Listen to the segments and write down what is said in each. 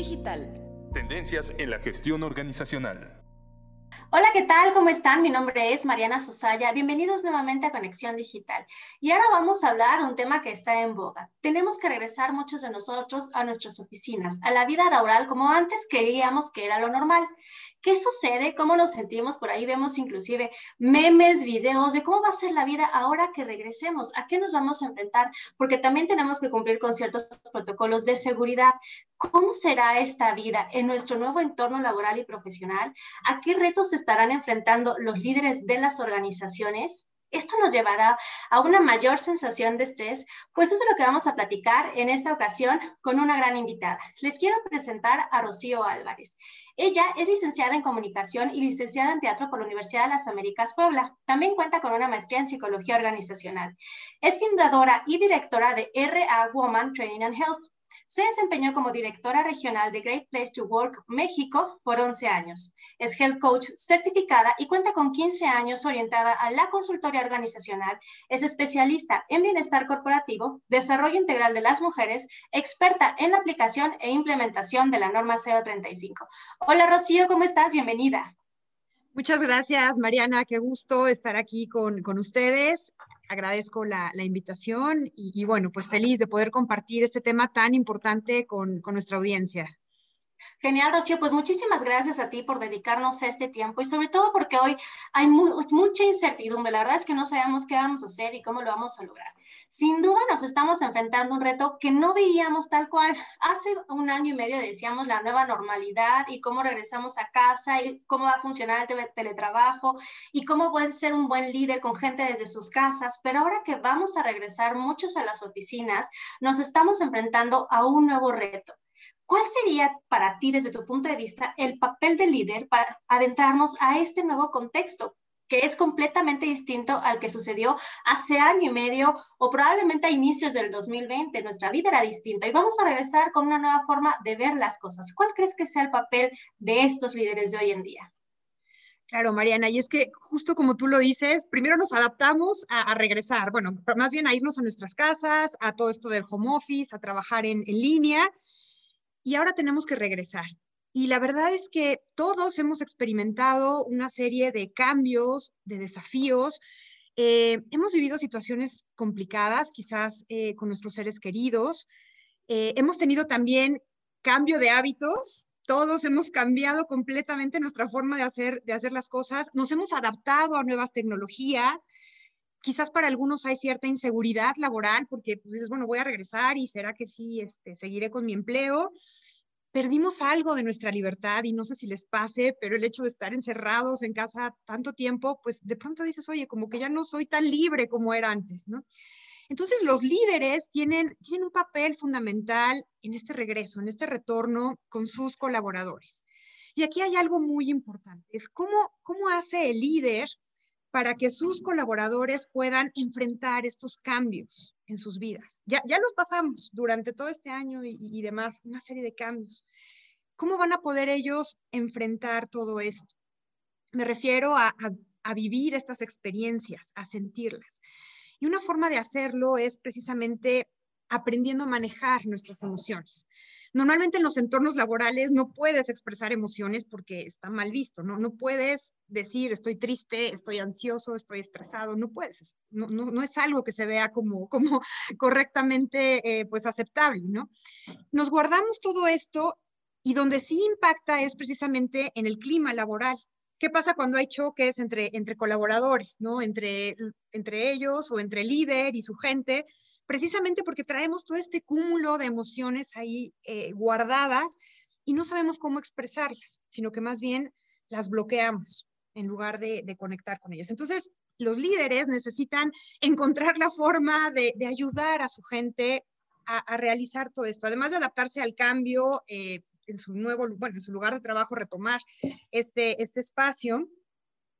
Digital. Tendencias en la gestión organizacional. Hola, ¿qué tal? ¿Cómo están? Mi nombre es Mariana Susaya. Bienvenidos nuevamente a Conexión Digital. Y ahora vamos a hablar un tema que está en boga. Tenemos que regresar muchos de nosotros a nuestras oficinas, a la vida laboral como antes creíamos que era lo normal. ¿Qué sucede? ¿Cómo nos sentimos? Por ahí vemos inclusive memes, videos de cómo va a ser la vida ahora que regresemos, a qué nos vamos a enfrentar, porque también tenemos que cumplir con ciertos protocolos de seguridad. ¿Cómo será esta vida en nuestro nuevo entorno laboral y profesional? ¿A qué retos se estarán enfrentando los líderes de las organizaciones? Esto nos llevará a una mayor sensación de estrés, pues eso es lo que vamos a platicar en esta ocasión con una gran invitada. Les quiero presentar a Rocío Álvarez. Ella es licenciada en comunicación y licenciada en teatro por la Universidad de las Américas Puebla. También cuenta con una maestría en psicología organizacional. Es fundadora y directora de RA Woman Training and Health se desempeñó como directora regional de Great Place to Work México por 11 años. Es Health Coach certificada y cuenta con 15 años orientada a la consultoría organizacional. Es especialista en bienestar corporativo, desarrollo integral de las mujeres, experta en la aplicación e implementación de la norma 035. Hola Rocío, ¿cómo estás? Bienvenida. Muchas gracias, Mariana. Qué gusto estar aquí con, con ustedes agradezco la, invitación y, bueno, pues feliz de poder compartir este tema tan importante con, con nuestra audiencia. Genial, Rocío. Pues muchísimas gracias a ti por dedicarnos este tiempo y sobre todo porque hoy hay mucha incertidumbre. La verdad es que no sabemos qué vamos a hacer y cómo lo vamos a lograr. Sin duda nos estamos enfrentando a un reto que no veíamos tal cual. Hace un año y medio decíamos la nueva normalidad y cómo regresamos a casa y cómo va a funcionar el teletrabajo y cómo puede ser un buen líder con gente desde sus casas. Pero ahora que vamos a regresar muchos a las oficinas, nos estamos enfrentando a un nuevo reto ¿Cuál sería para ti, desde tu punto de vista, el papel del líder para adentrarnos a este nuevo contexto? que es completamente distinto al que sucedió hace año y medio o probablemente a inicios del 2020. Nuestra vida era distinta y vamos a regresar con una nueva forma de ver las cosas. ¿Cuál crees que sea el papel de estos líderes de hoy en día? Claro, Mariana, y es que justo como tú lo dices, primero nos adaptamos a, regresar, bueno, más bien a irnos a nuestras casas, a todo esto del home office, a trabajar en, en línea, y ahora tenemos que regresar. Y la verdad es que todos hemos experimentado una serie de cambios, de desafíos. Eh, hemos vivido situaciones complicadas, quizás eh, con nuestros seres queridos. Eh, hemos tenido también cambio de hábitos. Todos hemos cambiado completamente nuestra forma de hacer, de hacer las cosas. Nos hemos adaptado a nuevas tecnologías. Quizás para algunos hay cierta inseguridad laboral porque pues, dices, bueno, voy a regresar y será que sí, este, seguiré con mi empleo. Perdimos algo de nuestra libertad y no sé si les pase, pero el hecho de estar encerrados en casa tanto tiempo, pues de pronto dices, oye, como que ya no soy tan libre como era antes, ¿no? Entonces, los líderes tienen, tienen un papel fundamental en este regreso, en este retorno con sus colaboradores. Y aquí hay algo muy importante, es cómo, cómo hace el líder para que sus colaboradores puedan enfrentar estos cambios en sus vidas. Ya, ya los pasamos durante todo este año y, demás, una serie de cambios. ¿Cómo van a poder ellos enfrentar todo esto? Me refiero a, a vivir estas experiencias, a sentirlas. Y una forma de hacerlo es precisamente aprendiendo a manejar nuestras emociones. Normalmente en los entornos laborales no puedes expresar emociones porque está mal visto, ¿no? No puedes decir estoy triste, estoy ansioso, estoy estresado, no puedes, no, no, es algo que se vea como, como correctamente eh, pues aceptable, ¿no? Nos guardamos todo esto y donde sí impacta es precisamente en el clima laboral. ¿Qué pasa cuando hay choques entre, entre colaboradores, ¿no? Entre, entre ellos o entre el líder y su gente, precisamente porque traemos todo este cúmulo de emociones ahí eh, guardadas y no sabemos cómo expresarlas, sino que más bien las bloqueamos en lugar de, conectar con ellas. Entonces, los líderes necesitan encontrar la forma de, ayudar a su gente a, realizar todo esto, además de adaptarse al cambio eh, en su nuevo, bueno, en su lugar de trabajo, retomar este, este espacio,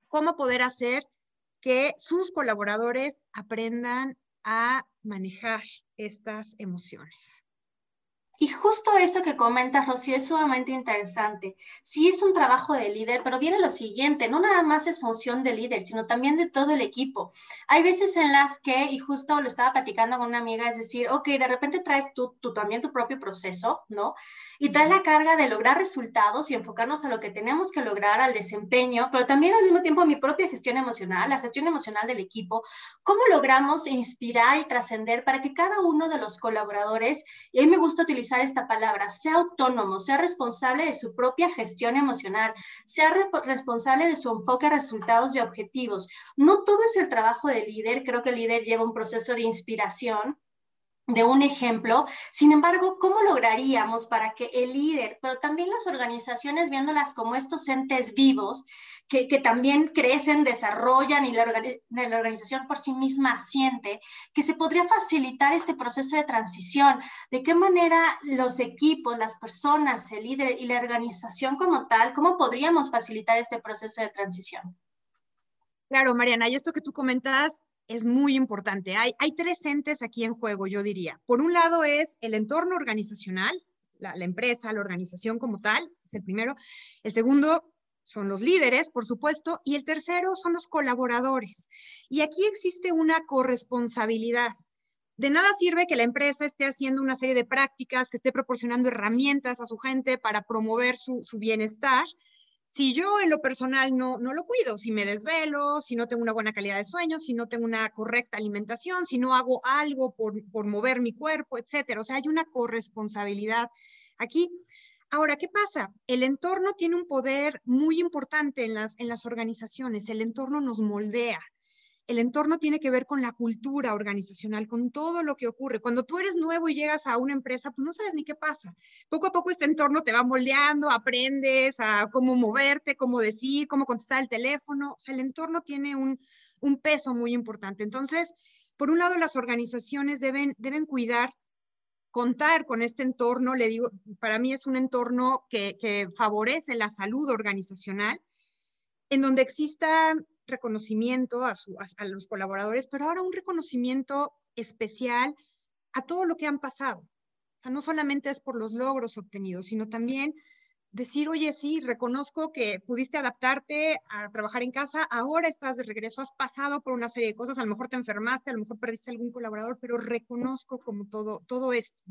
cómo poder hacer que sus colaboradores aprendan a manejar estas emociones. Y justo eso que comentas, Rocío, es sumamente interesante. Sí es un trabajo de líder, pero viene lo siguiente, no nada más es función de líder, sino también de todo el equipo. Hay veces en las que, y justo lo estaba platicando con una amiga, es decir, ok, de repente traes tú, tú también tu propio proceso, ¿no? Y traes la carga de lograr resultados y enfocarnos a lo que tenemos que lograr, al desempeño, pero también al mismo tiempo mi propia gestión emocional, la gestión emocional del equipo, cómo logramos inspirar y trascender para que cada uno de los colaboradores, y a mí me gusta utilizar esta palabra, sea autónomo, sea responsable de su propia gestión emocional, sea responsable de su enfoque a resultados y objetivos. No todo es el trabajo del líder, creo que el líder lleva un proceso de inspiración, de un ejemplo. Sin embargo, ¿cómo lograríamos para que el líder, pero también las organizaciones, viéndolas como estos entes vivos, que, también crecen, desarrollan y la, la, organización por sí misma siente, que se podría facilitar este proceso de transición? ¿De qué manera los equipos, las personas, el líder y la organización como tal, cómo podríamos facilitar este proceso de transición? Claro, Mariana, y esto que tú comentas es muy importante. Hay, hay tres entes aquí en juego, yo diría. Por un lado es el entorno organizacional, la, empresa, la organización como tal, es el primero. El segundo son los líderes, por supuesto, y el tercero son los colaboradores. Y aquí existe una corresponsabilidad. De nada sirve que la empresa esté haciendo una serie de prácticas, que esté proporcionando herramientas a su gente para promover su, su bienestar, si yo en lo personal no, no lo cuido, si me desvelo, si no tengo una buena calidad de sueño, si no tengo una correcta alimentación, si no hago algo por, por mover mi cuerpo, etcétera. O sea, hay una corresponsabilidad aquí. Ahora, ¿qué pasa? El entorno tiene un poder muy importante en las, en las organizaciones. El entorno nos moldea el entorno tiene que ver con la cultura organizacional, con todo lo que ocurre. Cuando tú eres nuevo y llegas a una empresa, pues no sabes ni qué pasa. Poco a poco este entorno te va moldeando, aprendes a cómo moverte, cómo decir, cómo contestar el teléfono. O sea, el entorno tiene un, peso muy importante. Entonces, por un lado, las organizaciones deben, deben cuidar contar con este entorno, le digo, para mí es un entorno que, que, favorece la salud organizacional, en donde exista reconocimiento a, los colaboradores, pero ahora un reconocimiento especial a todo lo que han pasado. O sea, no solamente es por los logros obtenidos, sino también decir, oye, sí, reconozco que pudiste adaptarte a trabajar en casa, ahora estás de regreso, has pasado por una serie de cosas, a lo mejor te enfermaste, a lo mejor perdiste algún colaborador, pero reconozco como todo, todo esto.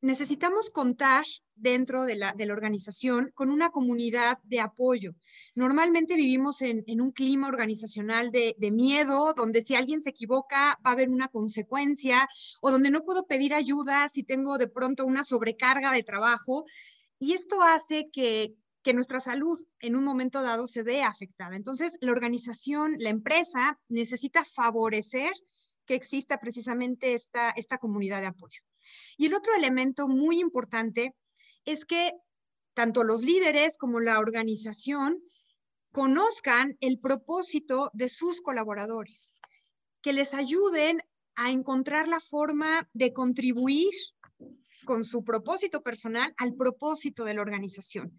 Necesitamos contar dentro de la, de la organización con una comunidad de apoyo. Normalmente vivimos en, en un clima organizacional de, de miedo, donde si alguien se equivoca va a haber una consecuencia, o donde no puedo pedir ayuda si tengo de pronto una sobrecarga de trabajo. Y esto hace que, nuestra salud en un momento dado se vea afectada. Entonces, la organización, la empresa necesita favorecer que exista precisamente esta, comunidad de apoyo. Y el otro elemento muy importante es que tanto los líderes como la organización conozcan el propósito de sus colaboradores, que les ayuden a encontrar la forma de contribuir con su propósito personal al propósito de la organización.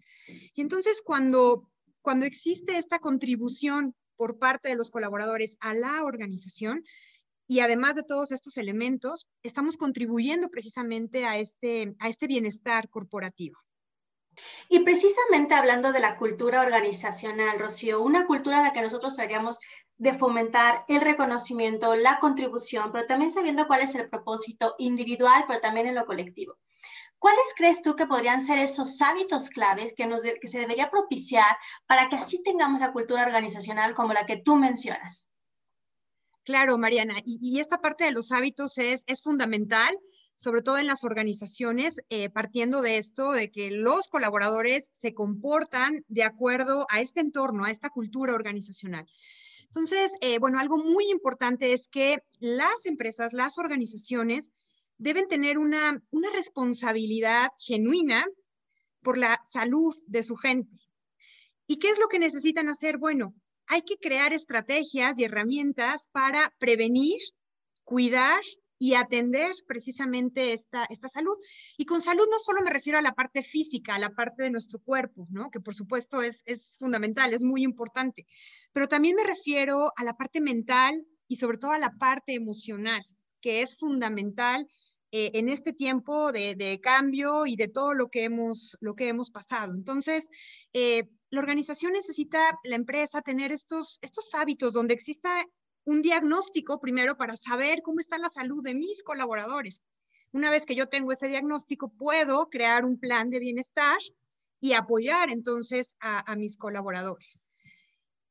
Y entonces cuando, cuando existe esta contribución por parte de los colaboradores a la organización, y además de todos estos elementos, estamos contribuyendo precisamente a este, a este bienestar corporativo. Y precisamente hablando de la cultura organizacional, Rocío, una cultura en la que nosotros traeríamos de fomentar el reconocimiento, la contribución, pero también sabiendo cuál es el propósito individual, pero también en lo colectivo. ¿Cuáles crees tú que podrían ser esos hábitos claves que, nos, se debería propiciar para que así tengamos la cultura organizacional como la que tú mencionas? Claro, Mariana, y, esta parte de los hábitos es fundamental sobre todo en las organizaciones, eh, partiendo de esto, de que los colaboradores se comportan de acuerdo a este entorno, a esta cultura organizacional. Entonces, eh, bueno, algo muy importante es que las empresas, las organizaciones deben tener una, una responsabilidad genuina por la salud de su gente. ¿Y qué es lo que necesitan hacer? Bueno, hay que crear estrategias y herramientas para prevenir, cuidar y atender precisamente esta, esta salud. Y con salud no solo me refiero a la parte física, a la parte de nuestro cuerpo, ¿no? que por supuesto es, es fundamental, es muy importante, pero también me refiero a la parte mental y sobre todo a la parte emocional, que es fundamental eh, en este tiempo de, cambio y de todo lo que hemos, lo que hemos pasado. Entonces, eh, la organización necesita, la empresa, tener estos, estos hábitos donde exista un diagnóstico primero para saber cómo está la salud de mis colaboradores. Una vez que yo tengo ese diagnóstico, puedo crear un plan de bienestar y apoyar entonces a, mis colaboradores.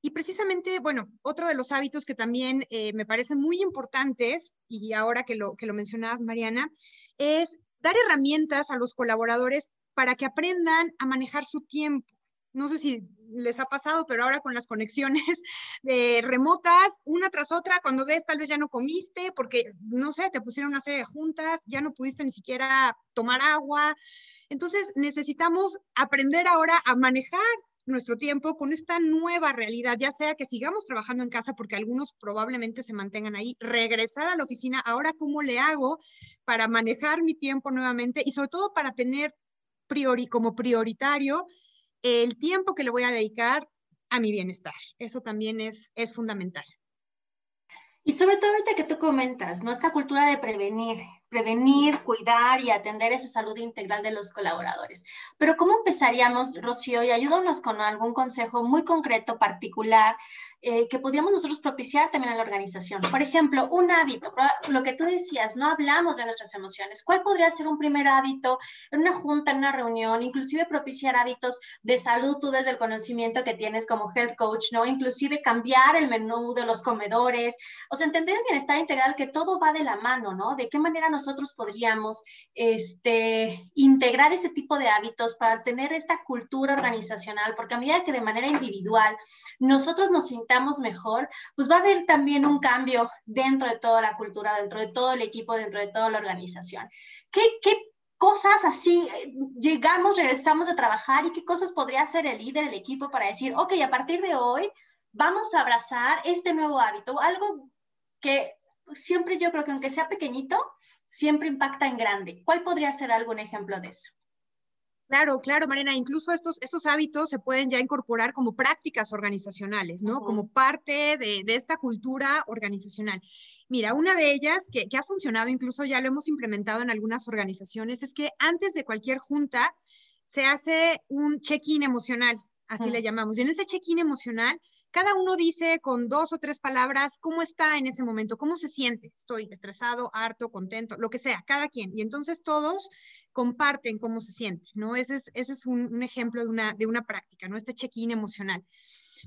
Y precisamente, bueno, otro de los hábitos que también eh, me parecen muy importantes, y ahora que lo, que lo mencionabas, Mariana, es dar herramientas a los colaboradores para que aprendan a manejar su tiempo. No sé si les ha pasado, pero ahora con las conexiones remotas, una tras otra, cuando ves tal vez ya no comiste porque, no sé, te pusieron una serie de juntas, ya no pudiste ni siquiera tomar agua. Entonces necesitamos aprender ahora a manejar nuestro tiempo con esta nueva realidad, ya sea que sigamos trabajando en casa porque algunos probablemente se mantengan ahí, regresar a la oficina, ahora cómo le hago para manejar mi tiempo nuevamente y sobre todo para tener priori, como prioritario el tiempo que le voy a dedicar a mi bienestar. Eso también es, es fundamental. Y sobre todo ahorita que tú comentas, ¿no? Esta cultura de prevenir, prevenir, cuidar y atender esa salud integral de los colaboradores. Pero ¿cómo empezaríamos, Rocío? Y ayúdanos con algún consejo muy concreto, particular, eh, que podíamos nosotros propiciar también a la organización. Por ejemplo, un hábito, lo que tú decías, no hablamos de nuestras emociones. ¿Cuál podría ser un primer hábito en una junta, en una reunión, inclusive propiciar hábitos de salud tú desde el conocimiento que tienes como health coach, ¿no? Inclusive cambiar el menú de los comedores, o sea, entender el bienestar integral, que todo va de la mano, ¿no? De qué manera nosotros podríamos este, integrar ese tipo de hábitos para tener esta cultura organizacional, porque a medida que de manera individual nosotros nos sintamos mejor, pues va a haber también un cambio dentro de toda la cultura, dentro de todo el equipo, dentro de toda la organización. ¿Qué, qué cosas así llegamos, regresamos a trabajar y qué cosas podría hacer el líder, el equipo para decir, ok, a partir de hoy vamos a abrazar este nuevo hábito, algo que siempre yo creo que aunque sea pequeñito, siempre impacta en grande. ¿Cuál podría ser algún ejemplo de eso? Claro, claro, Marina, incluso estos, estos hábitos se pueden ya incorporar como prácticas organizacionales, ¿no? Como parte de, esta cultura organizacional. Mira, una de ellas que, que ha funcionado, incluso ya lo hemos implementado en algunas organizaciones, es que antes de cualquier junta se hace un check-in emocional, así le llamamos. Y en ese check-in emocional cada uno dice con dos o tres palabras cómo está en ese momento, cómo se siente. Estoy estresado, harto, contento, lo que sea, cada quien. Y entonces todos comparten cómo se siente, ¿no? Ese es, un, ejemplo de una, de una práctica, ¿no? Este check-in emocional.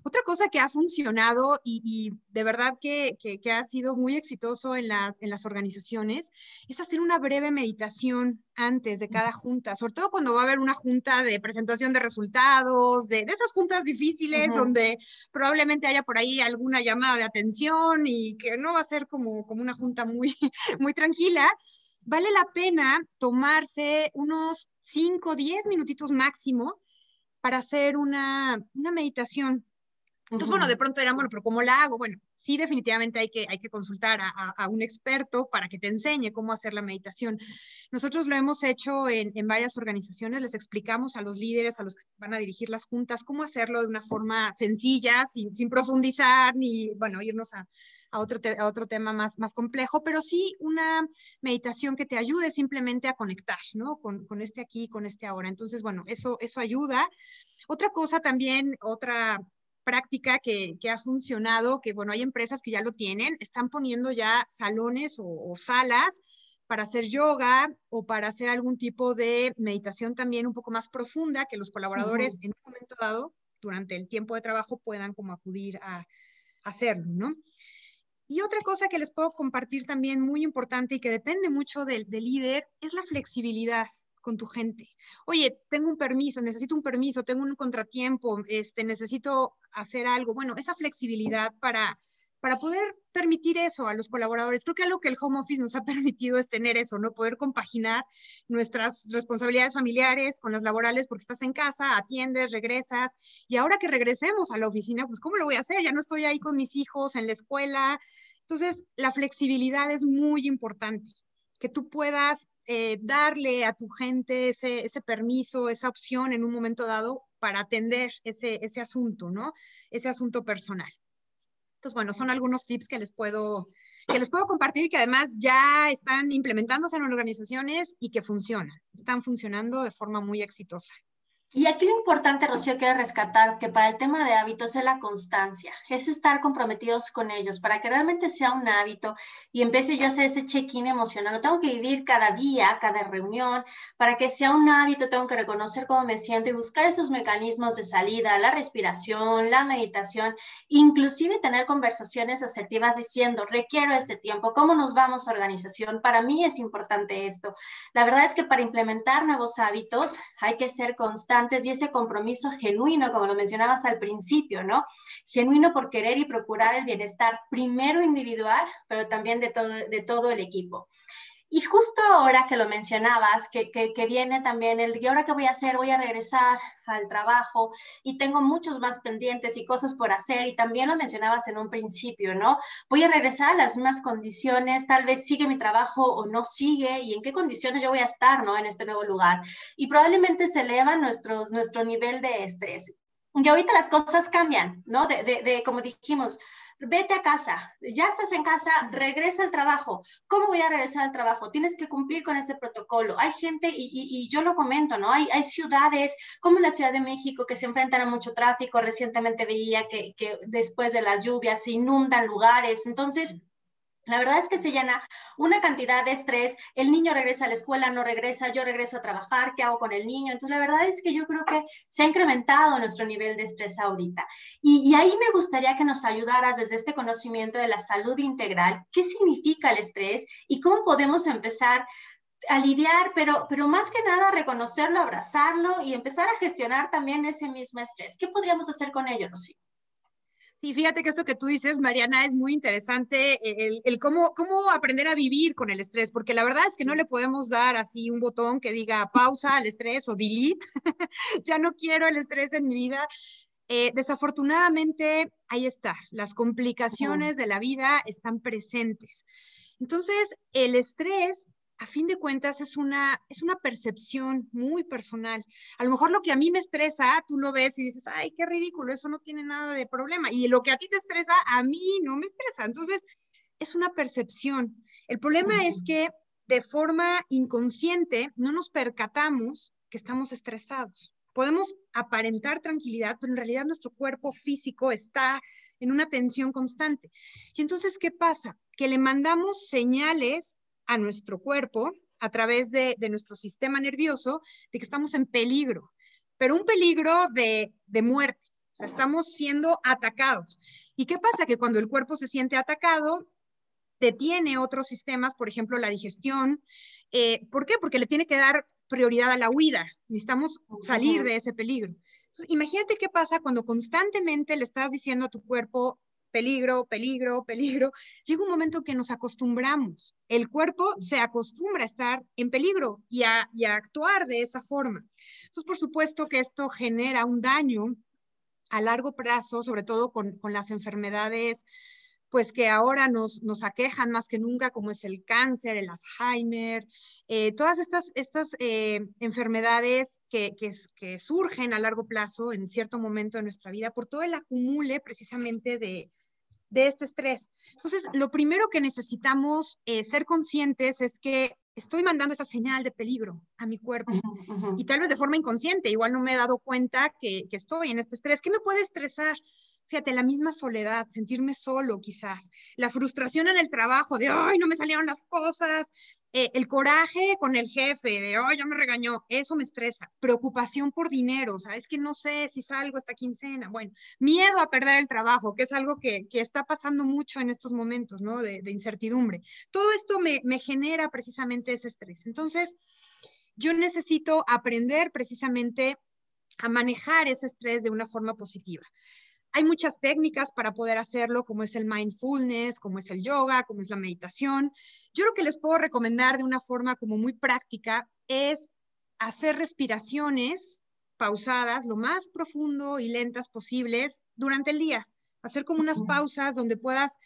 Otra cosa que ha funcionado y, de verdad que, ha sido muy exitoso en las, en las organizaciones es hacer una breve meditación antes de cada junta, sobre todo cuando va a haber una junta de presentación de resultados, de, esas juntas difíciles donde probablemente haya por ahí alguna llamada de atención y que no va a ser como, como una junta muy, muy tranquila. Vale la pena tomarse unos 5, 10 minutitos máximo para hacer una, una meditación entonces, bueno, de pronto eran, bueno, pero ¿cómo la hago? Bueno, sí, definitivamente hay que, hay que consultar a, un experto para que te enseñe cómo hacer la meditación. Nosotros lo hemos hecho en, varias organizaciones, les explicamos a los líderes, a los que van a dirigir las juntas, cómo hacerlo de una forma sencilla, sin, sin profundizar, ni, bueno, irnos a, otro, a otro tema más, más complejo, pero sí una meditación que te ayude simplemente a conectar, ¿no? Con, con este aquí, con este ahora. Entonces, bueno, eso, eso ayuda. Otra cosa también, otra práctica que, ha funcionado, que bueno, hay empresas que ya lo tienen, están poniendo ya salones o, salas para hacer yoga o para hacer algún tipo de meditación también un poco más profunda, que los colaboradores en un momento dado, durante el tiempo de trabajo, puedan como acudir a, hacerlo, ¿no? Y otra cosa que les puedo compartir también muy importante y que depende mucho del, del líder es la flexibilidad con tu gente. Oye, tengo un permiso, necesito un permiso, tengo un contratiempo, este, necesito hacer algo. Bueno, esa flexibilidad para, para poder permitir eso a los colaboradores. Creo que algo que el home office nos ha permitido es tener eso, ¿no? Poder compaginar nuestras responsabilidades familiares con las laborales porque estás en casa, atiendes, regresas. Y ahora que regresemos a la oficina, pues ¿cómo lo voy a hacer? Ya no estoy ahí con mis hijos en la escuela. Entonces, la flexibilidad es muy importante, que tú puedas eh, darle a tu gente ese, ese, permiso, esa opción en un momento dado para atender ese, ese asunto, ¿no? Ese asunto personal. Entonces, bueno, son algunos tips que les puedo, que les puedo compartir que además ya están implementándose en organizaciones y que funcionan, están funcionando de forma muy exitosa. Y aquí lo importante, Rocío, quiero rescatar que para el tema de hábitos es la constancia, es estar comprometidos con ellos para que realmente sea un hábito y empiece yo a hacer ese check-in emocional. Lo tengo que vivir cada día, cada reunión, para que sea un hábito, tengo que reconocer cómo me siento y buscar esos mecanismos de salida, la respiración, la meditación, inclusive tener conversaciones asertivas diciendo, requiero este tiempo, ¿cómo nos vamos a organización? Para mí es importante esto. La verdad es que para implementar nuevos hábitos hay que ser constante y ese compromiso genuino, como lo mencionabas al principio, ¿no? Genuino por querer y procurar el bienestar primero individual, pero también de todo, de todo el equipo. Y justo ahora que lo mencionabas, que, que, viene también el, ¿y ahora qué voy a hacer? Voy a regresar al trabajo y tengo muchos más pendientes y cosas por hacer. Y también lo mencionabas en un principio, ¿no? Voy a regresar a las mismas condiciones, tal vez sigue mi trabajo o no sigue y en qué condiciones yo voy a estar, ¿no? En este nuevo lugar. Y probablemente se eleva nuestro, nuestro nivel de estrés. Y ahorita las cosas cambian, ¿no? De, de, de como dijimos, vete a casa, ya estás en casa, regresa al trabajo. ¿Cómo voy a regresar al trabajo? Tienes que cumplir con este protocolo. Hay gente, y, yo lo comento, ¿no? Hay, hay, ciudades como la Ciudad de México que se enfrentan a mucho tráfico. Recientemente veía que después de las lluvias se inundan lugares. Entonces, la verdad es que se llena una cantidad de estrés, el niño regresa a la escuela, no regresa, yo regreso a trabajar, ¿qué hago con el niño? Entonces, la verdad es que yo creo que se ha incrementado nuestro nivel de estrés ahorita. Y, ahí me gustaría que nos ayudaras desde este conocimiento de la salud integral, qué significa el estrés y cómo podemos empezar a lidiar, pero, pero más que nada reconocerlo, abrazarlo y empezar a gestionar también ese mismo estrés. ¿Qué podríamos hacer con ello, Rocío? Sí, fíjate que esto que tú dices, Mariana, es muy interesante, eh, el, cómo, cómo aprender a vivir con el estrés, porque la verdad es que no le podemos dar así un botón que diga pausa al estrés o delete, ya no quiero el estrés en mi vida. Eh, desafortunadamente, ahí está, las complicaciones de la vida están presentes. Entonces, el estrés a fin de cuentas es una, es una percepción muy personal. A lo mejor lo que a mí me estresa, tú lo ves y dices, ay, qué ridículo, eso no tiene nada de problema. Y lo que a ti te estresa, a mí no me estresa. Entonces, es una percepción. El problema es que de forma inconsciente no nos percatamos que estamos estresados. Podemos aparentar tranquilidad, pero en realidad nuestro cuerpo físico está en una tensión constante. Y entonces, ¿qué pasa? Que le mandamos señales a nuestro cuerpo a través de, nuestro sistema nervioso de que estamos en peligro, pero un peligro de, muerte. O sea, estamos siendo atacados. ¿Y qué pasa? Que cuando el cuerpo se siente atacado, detiene otros sistemas, por ejemplo, la digestión. Eh, ¿Por qué? Porque le tiene que dar prioridad a la huida. Necesitamos salir de ese peligro. Entonces, imagínate qué pasa cuando constantemente le estás diciendo a tu cuerpo, peligro, peligro, peligro, llega un momento que nos acostumbramos. El cuerpo se acostumbra a estar en peligro y a, actuar de esa forma. Entonces, por supuesto que esto genera un daño a largo plazo, sobre todo con, las enfermedades pues que ahora nos, nos, aquejan más que nunca, como es el cáncer, el Alzheimer, eh, todas estas, estas eh, enfermedades que, que, que, surgen a largo plazo en cierto momento de nuestra vida por todo el acumule precisamente de, de este estrés. Entonces, lo primero que necesitamos eh, ser conscientes es que estoy mandando esa señal de peligro a mi cuerpo y tal vez de forma inconsciente, igual no me he dado cuenta que, que estoy en este estrés. ¿Qué me puede estresar? Fíjate, la misma soledad, sentirme solo quizás, la frustración en el trabajo de, ay, no me salieron las cosas, eh, el coraje con el jefe de, ay, ya me regañó, eso me estresa, preocupación por dinero, sabes que no sé si salgo esta quincena, bueno, miedo a perder el trabajo, que es algo que, está pasando mucho en estos momentos, ¿no? De, incertidumbre. Todo esto me, me genera precisamente ese estrés. Entonces, yo necesito aprender precisamente a manejar ese estrés de una forma positiva. Hay muchas técnicas para poder hacerlo, como es el mindfulness, como es el yoga, como es la meditación. Yo lo que les puedo recomendar de una forma como muy práctica es hacer respiraciones pausadas, lo más profundo y lentas posibles durante el día. Hacer como unas pausas donde puedas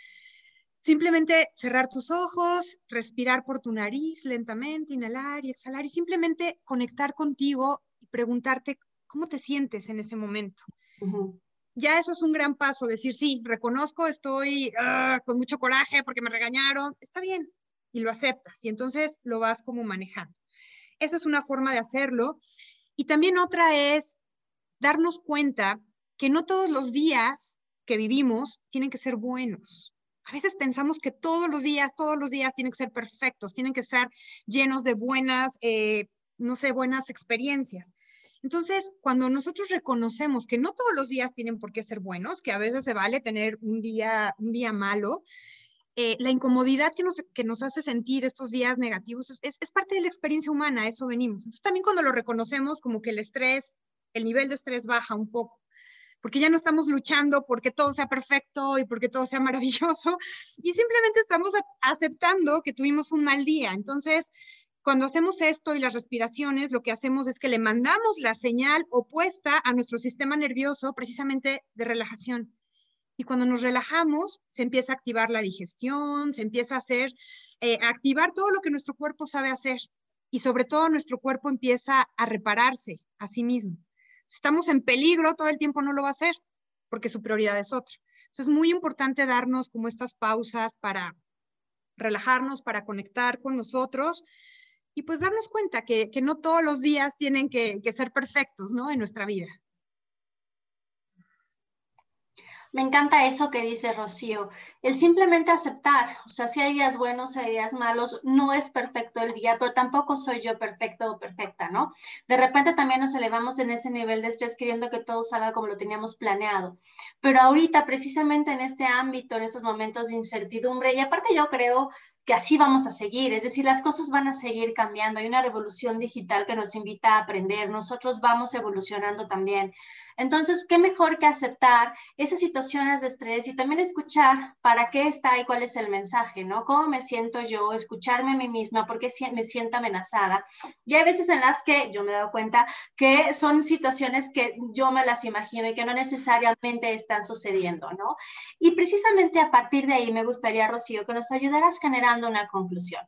simplemente cerrar tus ojos, respirar por tu nariz lentamente, inhalar y exhalar y simplemente conectar contigo y preguntarte cómo te sientes en ese momento ya eso es un gran paso, decir, sí, reconozco, estoy ah, con mucho coraje porque me regañaron, está bien, y lo aceptas, y entonces lo vas como manejando. Esa es una forma de hacerlo. Y también otra es darnos cuenta que no todos los días que vivimos tienen que ser buenos. A veces pensamos que todos los días, todos los días tienen que ser perfectos, tienen que ser llenos de buenas, eh, no sé, buenas experiencias. Entonces, cuando nosotros reconocemos que no todos los días tienen por qué ser buenos, que a veces se vale tener un día, un día malo, eh, la incomodidad que nos, que nos hace sentir estos días negativos es, es, parte de la experiencia humana, eso venimos. Entonces, también cuando lo reconocemos, como que el estrés, el nivel de estrés baja un poco, porque ya no estamos luchando porque todo sea perfecto y porque todo sea maravilloso, y simplemente estamos aceptando que tuvimos un mal día. Entonces, cuando hacemos esto y las respiraciones, lo que hacemos es que le mandamos la señal opuesta a nuestro sistema nervioso precisamente de relajación. Y cuando nos relajamos, se empieza a activar la digestión, se empieza a hacer, eh, a activar todo lo que nuestro cuerpo sabe hacer. Y sobre todo nuestro cuerpo empieza a repararse a sí mismo. Si estamos en peligro, todo el tiempo no lo va a hacer, porque su prioridad es otra. Entonces es muy importante darnos como estas pausas para relajarnos, para conectar con nosotros y pues darnos cuenta que, no todos los días tienen que, ser perfectos, ¿no? En nuestra vida. Me encanta eso que dice Rocío, el simplemente aceptar, o sea, si hay días buenos, hay días malos, no es perfecto el día, pero tampoco soy yo perfecto o perfecta, ¿no? De repente también nos elevamos en ese nivel de estrés queriendo que todo salga como lo teníamos planeado, pero ahorita precisamente en este ámbito, en estos momentos de incertidumbre, y aparte yo creo que así vamos a seguir, es decir, las cosas van a seguir cambiando, hay una revolución digital que nos invita a aprender, nosotros vamos evolucionando también. Entonces, ¿qué mejor que aceptar esas situaciones de estrés y también escuchar para qué está y cuál es el mensaje, ¿no? ¿Cómo me siento yo? Escucharme a mí misma, porque me siento amenazada. Y hay veces en las que yo me he dado cuenta que son situaciones que yo me las imagino y que no necesariamente están sucediendo, ¿no? Y precisamente a partir de ahí me gustaría, Rocío, que nos ayudaras generando una conclusión.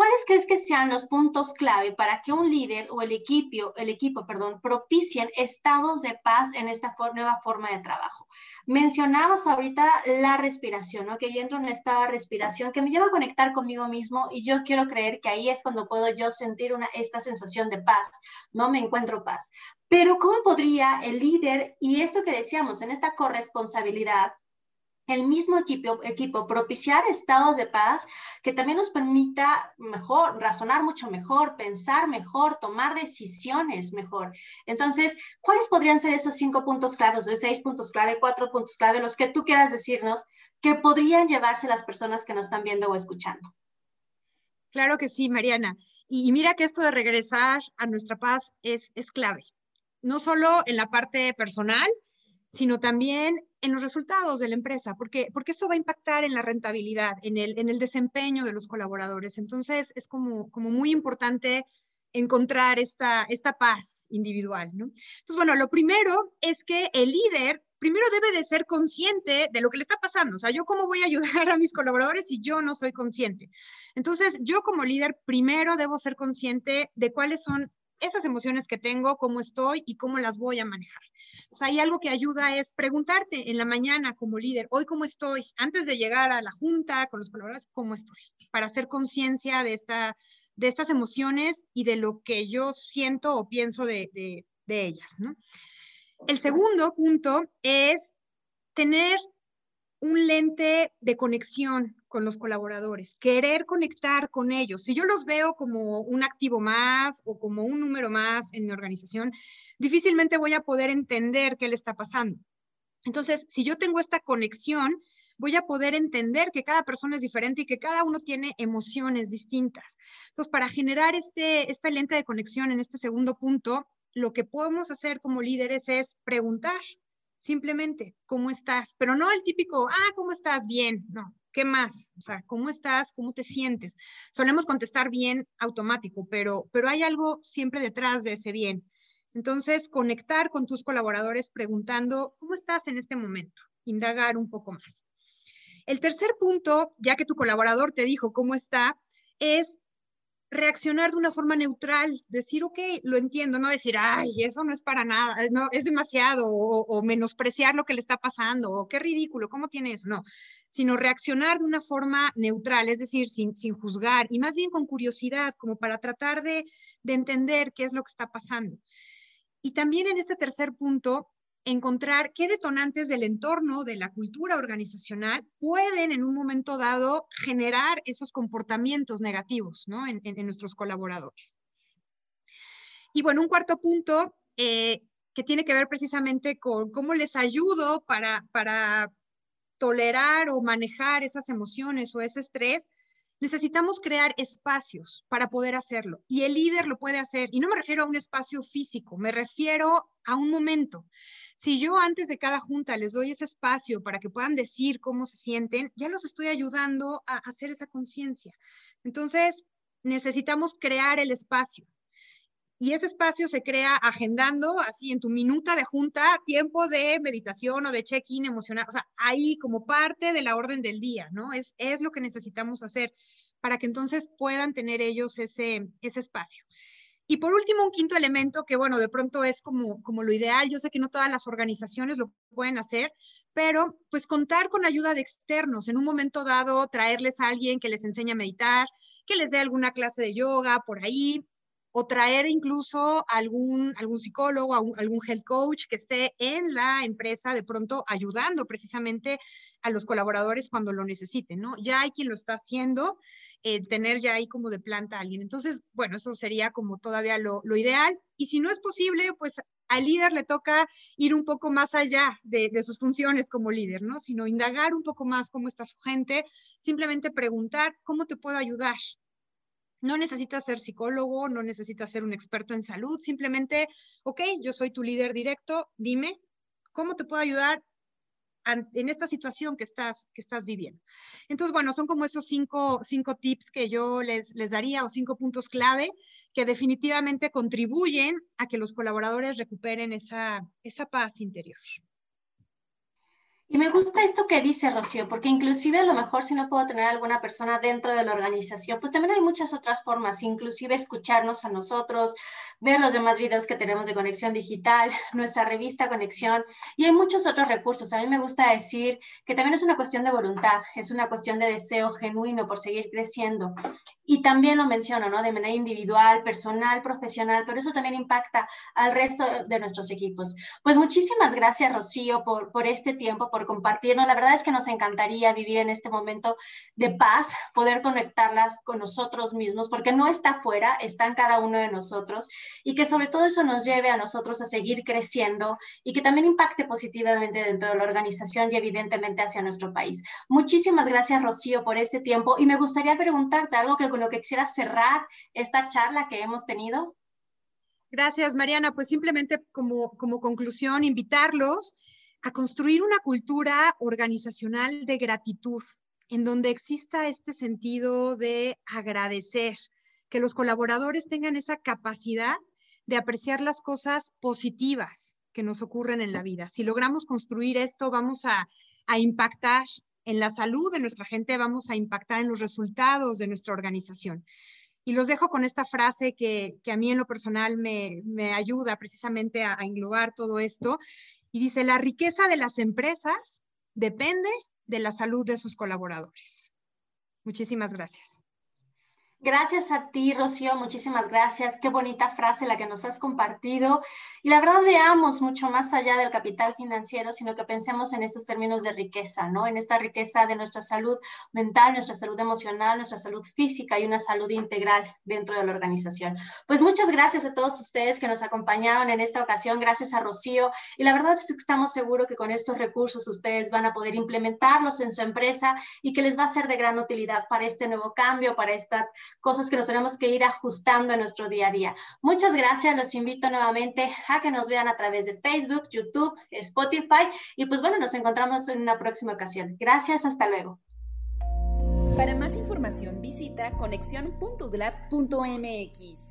¿Cuáles crees que sean los puntos clave para que un líder o el equipo, el equipo perdón, propicien estados de paz en esta nueva forma de trabajo? Mencionabas ahorita la respiración, ¿no? que yo entro en esta respiración que me lleva a conectar conmigo mismo y yo quiero creer que ahí es cuando puedo yo sentir una, esta sensación de paz, no me encuentro paz. Pero ¿cómo podría el líder, y esto que decíamos, en esta corresponsabilidad, el mismo equipo, equipo propiciar estados de paz que también nos permita mejor, razonar mucho mejor, pensar mejor, tomar decisiones mejor. Entonces, ¿cuáles podrían ser esos cinco puntos claves, o seis puntos clave, cuatro puntos clave, los que tú quieras decirnos que podrían llevarse las personas que nos están viendo o escuchando? Claro que sí, Mariana. Y, mira que esto de regresar a nuestra paz es, es clave, no solo en la parte personal, sino también en los resultados de la empresa, porque, porque esto va a impactar en la rentabilidad, en el, en el desempeño de los colaboradores. Entonces, es como, como muy importante encontrar esta, esta paz individual, ¿no? Entonces, bueno, lo primero es que el líder primero debe de ser consciente de lo que le está pasando. O sea, yo cómo voy a ayudar a mis colaboradores si yo no soy consciente. Entonces, yo como líder primero debo ser consciente de cuáles son esas emociones que tengo, cómo estoy y cómo las voy a manejar. O sea, hay algo que ayuda es preguntarte en la mañana como líder, hoy cómo estoy, antes de llegar a la junta con los colaboradores, cómo estoy, para hacer conciencia de, esta, de estas emociones y de lo que yo siento o pienso de, de, ellas. El segundo punto es tener un lente de conexión con los colaboradores, querer conectar con ellos. Si yo los veo como un activo más o como un número más en mi organización, difícilmente voy a poder entender qué le está pasando. Entonces, si yo tengo esta conexión, voy a poder entender que cada persona es diferente y que cada uno tiene emociones distintas. Entonces, para generar este, esta lente de conexión en este segundo punto, lo que podemos hacer como líderes es preguntar, simplemente, ¿cómo estás? Pero no el típico, ah, ¿cómo estás? Bien, no. ¿Qué más? O sea, ¿cómo estás? ¿Cómo te sientes? Solemos contestar bien automático, pero, pero hay algo siempre detrás de ese bien. Entonces, conectar con tus colaboradores preguntando, ¿cómo estás en este momento? Indagar un poco más. El tercer punto, ya que tu colaborador te dijo cómo está, es reaccionar de una forma neutral, decir, ok, lo entiendo, no decir, ay, eso no es para nada, no, es demasiado, o, menospreciar lo que le está pasando, o qué ridículo, ¿cómo tiene eso? No, sino reaccionar de una forma neutral, es decir, sin, sin juzgar, y más bien con curiosidad, como para tratar de, de entender qué es lo que está pasando. Y también en este tercer punto, encontrar qué detonantes del entorno, de la cultura organizacional, pueden en un momento dado generar esos comportamientos negativos ¿no? en, nuestros colaboradores. Y bueno, un cuarto punto eh, que tiene que ver precisamente con cómo les ayudo para, para tolerar o manejar esas emociones o ese estrés, necesitamos crear espacios para poder hacerlo. Y el líder lo puede hacer. Y no me refiero a un espacio físico, me refiero a un momento. Si yo antes de cada junta les doy ese espacio para que puedan decir cómo se sienten, ya los estoy ayudando a hacer esa conciencia. Entonces, necesitamos crear el espacio. Y ese espacio se crea agendando, así en tu minuta de junta, tiempo de meditación o de check-in emocional, o sea, ahí como parte de la orden del día, ¿no? Es, es lo que necesitamos hacer para que entonces puedan tener ellos ese, ese espacio. Y por último, un quinto elemento que, bueno, de pronto es como, como lo ideal. Yo sé que no todas las organizaciones lo pueden hacer, pero pues contar con ayuda de externos. En un momento dado, traerles a alguien que les enseñe a meditar, que les dé alguna clase de yoga por ahí, o traer incluso algún, algún psicólogo, algún health coach que esté en la empresa de pronto ayudando precisamente a los colaboradores cuando lo necesiten, ¿no? Ya hay quien lo está haciendo, tener ya ahí como de planta a alguien. Entonces, bueno, eso sería como todavía lo, ideal. Y si no es posible, pues al líder le toca ir un poco más allá de, de, sus funciones como líder, ¿no? Sino indagar un poco más cómo está su gente, simplemente preguntar, ¿cómo te puedo ayudar? No necesitas ser psicólogo, no necesitas ser un experto en salud, simplemente, ok, yo soy tu líder directo, dime, ¿cómo te puedo ayudar? en esta situación que estás, que estás viviendo. Entonces, bueno, son como esos cinco, cinco tips que yo les, les daría o cinco puntos clave que definitivamente contribuyen a que los colaboradores recuperen esa, esa paz interior. Y me gusta esto que dice Rocío, porque inclusive a lo mejor si no puedo tener alguna persona dentro de la organización, pues también hay muchas otras formas, inclusive escucharnos a nosotros, ver los demás videos que tenemos de Conexión Digital, nuestra revista Conexión, y hay muchos otros recursos. A mí me gusta decir que también es una cuestión de voluntad, es una cuestión de deseo genuino por seguir creciendo. Y también lo menciono, ¿no? De manera individual, personal, profesional, pero eso también impacta al resto de nuestros equipos. Pues muchísimas gracias, Rocío, por, por este tiempo, por compartirnos. La verdad es que nos encantaría vivir en este momento de paz, poder conectarlas con nosotros mismos, porque no está afuera, está en cada uno de nosotros, y que sobre todo eso nos lleve a nosotros a seguir creciendo y que también impacte positivamente dentro de la organización y evidentemente hacia nuestro país. Muchísimas gracias, Rocío, por este tiempo y me gustaría preguntarte algo que con lo que quisiera cerrar esta charla que hemos tenido. Gracias, Mariana. Pues simplemente como, como conclusión, invitarlos a construir una cultura organizacional de gratitud, en donde exista este sentido de agradecer, que los colaboradores tengan esa capacidad de apreciar las cosas positivas que nos ocurren en la vida. Si logramos construir esto, vamos a, impactar en la salud de nuestra gente, vamos a impactar en los resultados de nuestra organización. Y los dejo con esta frase que, a mí en lo personal me, ayuda precisamente a, a englobar todo esto. Y dice, la riqueza de las empresas depende de la salud de sus colaboradores. Muchísimas gracias. Gracias a ti, Rocío, muchísimas gracias. Qué bonita frase la que nos has compartido. Y la verdad veamos mucho más allá del capital financiero, sino que pensemos en estos términos de riqueza, ¿no? En esta riqueza de nuestra salud mental, nuestra salud emocional, nuestra salud física y una salud integral dentro de la organización. Pues muchas gracias a todos ustedes que nos acompañaron en esta ocasión. Gracias a Rocío. Y la verdad es que estamos seguros que con estos recursos ustedes van a poder implementarlos en su empresa y que les va a ser de gran utilidad para este nuevo cambio, para esta cosas que nos tenemos que ir ajustando en nuestro día a día. Muchas gracias, los invito nuevamente a que nos vean a través de Facebook, YouTube, Spotify y pues bueno, nos encontramos en una próxima ocasión. Gracias, hasta luego. Para más información visita conexión.udlab.mx.